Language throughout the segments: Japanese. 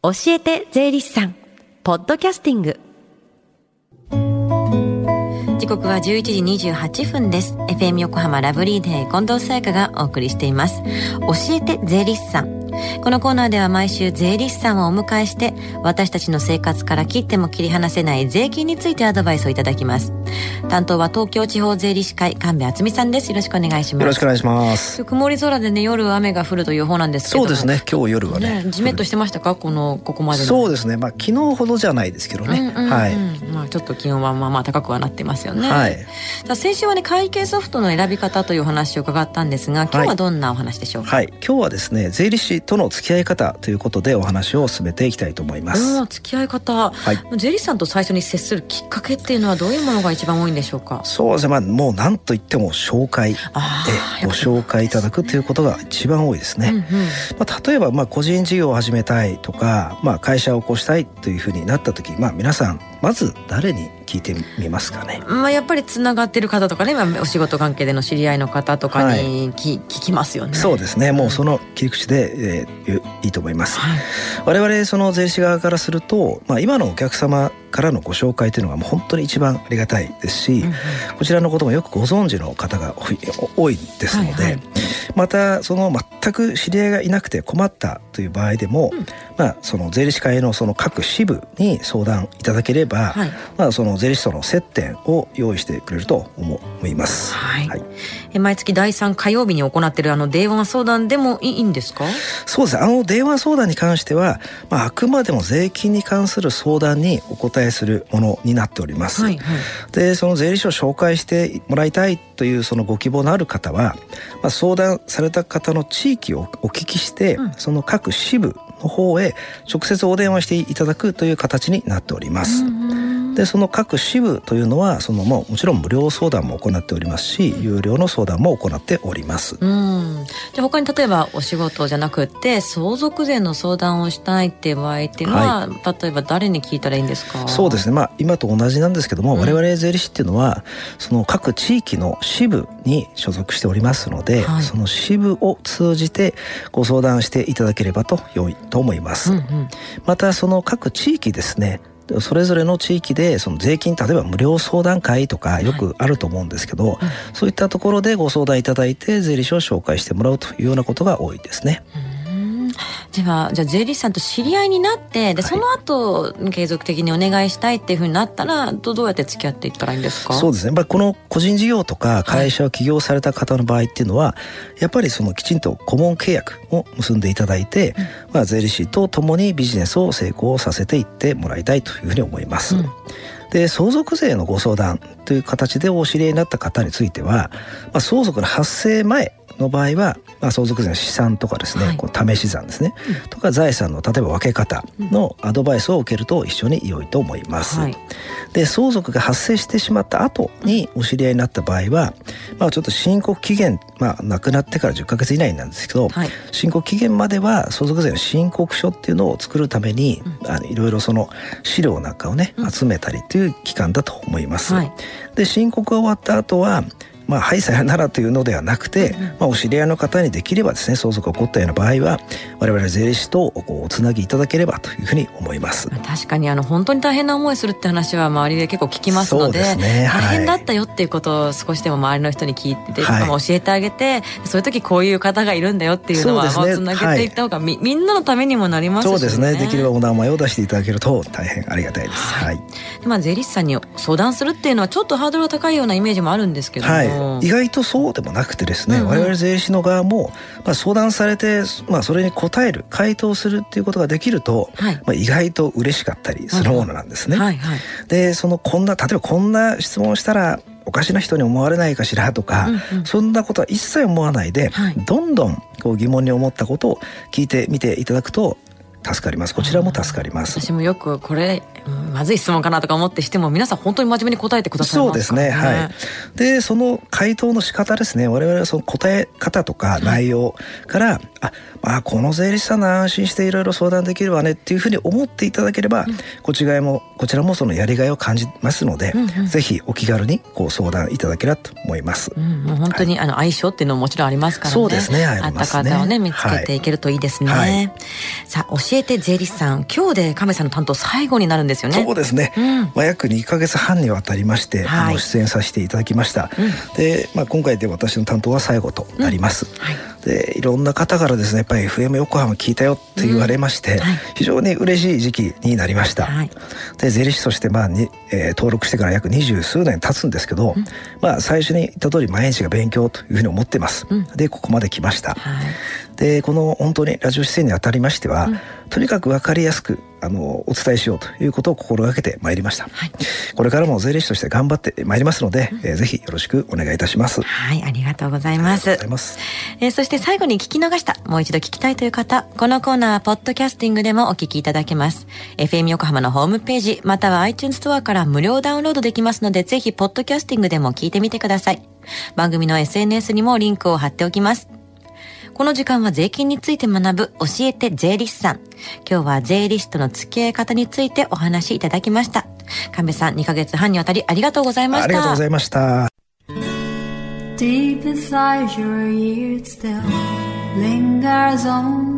教えて税理士さん。ポッドキャスティング。時刻は11時28分です。FM 横浜ラブリーデー近藤沙耶香がお送りしています。教えて税理士さん。このコーナーでは毎週税理士さんをお迎えして私たちの生活から切っても切り離せない税金についてアドバイスをいただきます。担当は東京地方税理士会神戸敦美さんです。よろしくお願いします。よろしくお願いします。曇り空でね夜雨が降るという予報なんですけど。そうですね。今日夜はね。じめっとしてましたか？このここまでそうですね。まあ昨日ほどじゃないですけどね、うんうんうん、はい。まあちょっと気温はまあまあ高くはなってますよね。はい。さあ先週はね会計ソフトの選び方というお話を伺ったんですが今日はどんなお話でしょうか、はい、はい、今日はですね税理士との付き合い方ということでお話を進めていきたいと思います。付き合い方、はい、税理士さんと最初に接するきっかけっていうのはどういうものが一番多いんでしょうか？そうですね。まあもう何と言っても紹介でご紹介いただくということが一番多いですね、うんうん、まあ、例えばまあ個人事業を始めたいとか、まあ、会社を起こしたいというふうになった時、まあ、皆さんまず誰に聞いてみますかね。まあやっぱりつながってる方とかね、まあ、お仕事関係での知り合いの方とかにき、はい、聞きますよね。そうですね。もうその切り口で、えー、いいと思います。はい、我々その税理士側からすると、まあ今のお客様からのご紹介というのがもう本当に一番ありがたいですし、うんうん、こちらのこともよくご存知の方が多いですので、はいはい、またその全く知り合いがいなくて困ったという場合でも、うん、まあその税理士会のその各支部に相談いただければ、はい、まあその税理士との接点を用意してくれると思います。はい。はい、毎月第3火曜日に行っているあの電話相談でもいいんですか？そうです。あの電話相談に関しては、まああくまでも税金に関する相談にお答えするものになっております。はいはい、で、その税理士を紹介してもらいたいというそのご希望のある方は、まあ相談された方の地域をお聞きして、うん、その各支部の方へ直接お電話していただくという形になっております。でその各支部というのはそのももちろん無料相談も行っておりますし有料の相談も行っております。うん。じゃあ他に例えばお仕事じゃなくて相続税の相談をしたいっていう場合っていうのは、はい、例えば誰に聞いたらいいんですか？そうですね。まあ今と同じなんですけども、うん、我々税理士っていうのはその各地域の支部に所属しておりますので、はい、その支部を通じてご相談していただければと良いと思います。うんうん、またその各地域ですねそれぞれの地域でその税金例えば無料相談会とかよくあると思うんですけど、はいそういったところでご相談いただいて税理士を紹介してもらうというようなことが多いですね。うんではじゃあ税理士さんと知り合いになってで、その後継続的にお願いしたいっていうふうになったらどどうやって付き合っていったらいいんですか？そうですね。やっぱりこの個人事業とか会社を起業された方の場合っていうのは、はい、やっぱりそのきちんと顧問契約を結んでいただいて、うん、まあ、税理士と共にビジネスを成功させていってもらいたいというふうに思います。うん。で相続税のご相談という形でお知り合いになった方については、まあ、相続の発生前の場合は、まあ、相続税の試算とかですね、はい、こう試し算ですね、うん、とか財産の例えば分け方のアドバイスを受けると一緒に良いと思います。はい、で相続が発生してしまった後にお知り合いになった場合は、まあ、ちょっと申告期限、まあ、亡くなってから10か月以内なんですけど、はい、申告期限までは相続税の申告書っていうのを作るために、うん、あのいろいろその資料なんかをね集めたりという期間だと思います。で申告が終わった後はまあ、はいさよならというのではなくて、まあ、お知り合いの方にできればですね相続が起こったような場合は我々税理士とこうおつなぎいただければというふうに思います。確かにあの本当に大変な思いするって話は周りで結構聞きますので、ね。大変だったよっていうことを少しでも周りの人に聞いて、はい、教えてあげてそういう時こういう方がいるんだよっていうのはつなげていった方がみ,、みんなのためにもなりますし、ね、そうですね。できればお名前を出していただけると大変ありがたいです、はい、はい、まあ、税理士さんに相談するっていうのはちょっとハードルが高いようなイメージもあるんですけども、はい、意外とそうでもなくてですね、うんうん、我々税理士の側も、まあ、相談されて、まあ、それに答える回答するっていうことができると、はい、まあ、意外と嬉しかったりするものなんですね。はいはい、でそのこんな例えばこんな質問をしたらおかしな人に思われないかしらとか、うんうん、そんなことは一切思わないで、はい、どんどんこう疑問に思ったことを聞いてみていただくと助かります。こちらも助かります。私もよくこれ、うん、まずい質問かなとか思ってしても皆さん本当に真面目に答えてくださいますかね。そうですねはい。でその回答の仕方ですね。我々はその答え方とか内容から、はい、あまあこの税理士さんな安心していろいろ相談できるわねっていうふうに思っていただければ、うん、こちらもこちらもそのやりがいを感じますので、うんうん、ぜひお気軽にこう相談いただければと思います。うん、もう本当に、はい、あの相性っていうのももちろんありますからね。そうですね。あ、ね、った方をね見つけていけるといいですね。はい、さあ教えて税理士さん今日で亀さんの担当最後になるんですよね。そうですね。うん、まあ約2か月半にわたりまして、はい、あの出演させていただきました。で、まあ今回で私の担当は最後となります。はいでいろんな方からですねやっぱり FM 横浜聞いたよって言われまして、うんはい、非常に嬉しい時期になりました、はい、で税理士としてまあに、えー、登録してから約二十数年経つんですけど、うん、まあ最初に言った通り毎日が勉強というふうに思ってます、うん、でここまで来ました、はい。でこの本当にラジオ出演にあたりましては、うん、とにかく分かりやすくあのお伝えしようということを心がけてまいりました、はい、これからも税理士として頑張ってまいりますので、うん、えー、ぜひよろしくお願いいたします。はいありがとうございます。あえー、そして最後に聞き逃したもう一度聞きたいという方このコーナーはポッドキャスティングでもお聞きいただけます。FM 横浜のホームページまたは iTunes ストアから無料ダウンロードできますのでぜひポッドキャスティングでも聞いてみてください。番組の SNS にもリンクを貼っておきますこの時間は税金について学ぶ教えて税理士さん。今日は税理士との付き合い方についてお話しいただきました。神戸さん2ヶ月半にわたりありがとうございました。ありがとうございました。Deep inside your ears still lingers on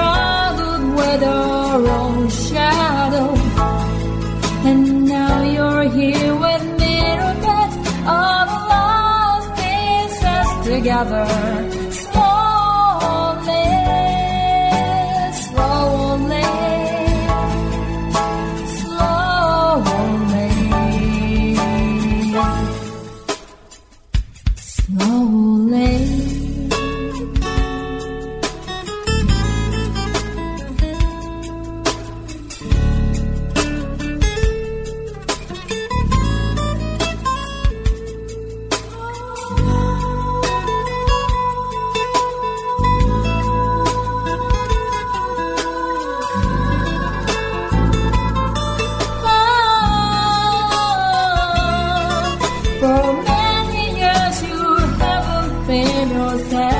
another. closer